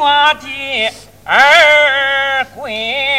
我的儿闺。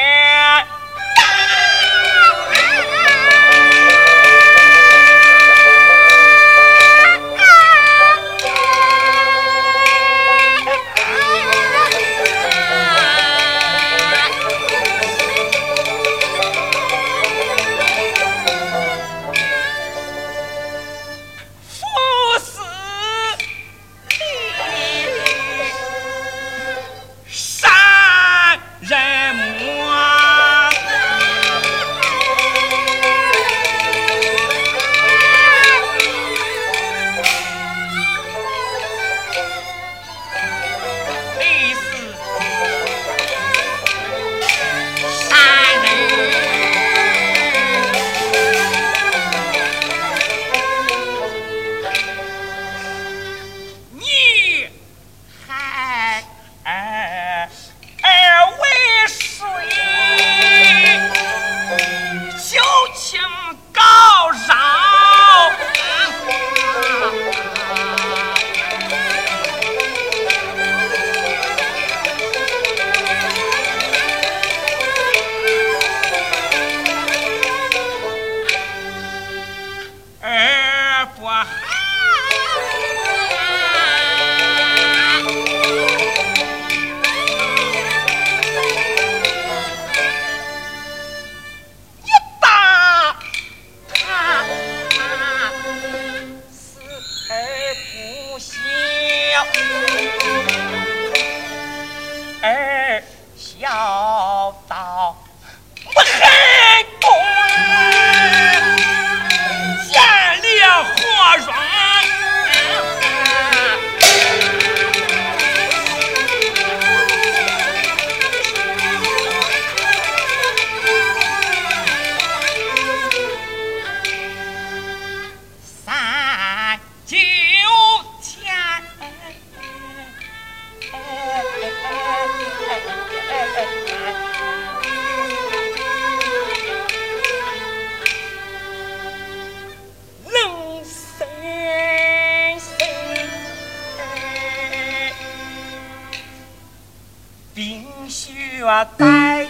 待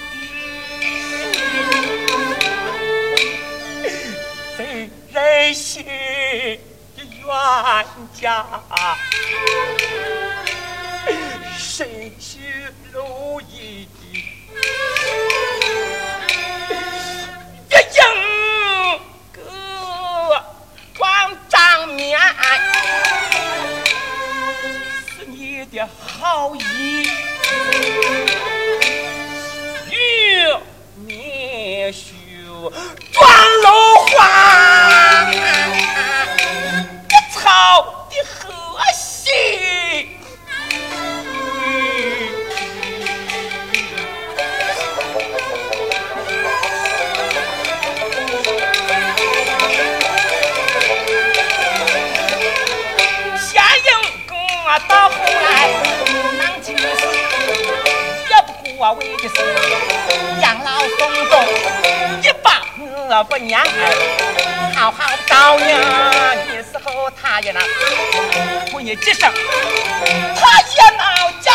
的真人心的冤家，身许如意。一应个光张面，是你的好意，草的和谐。不顾为的是养老送终，一把我不念，好好照应他也能呼你几声，他也能叫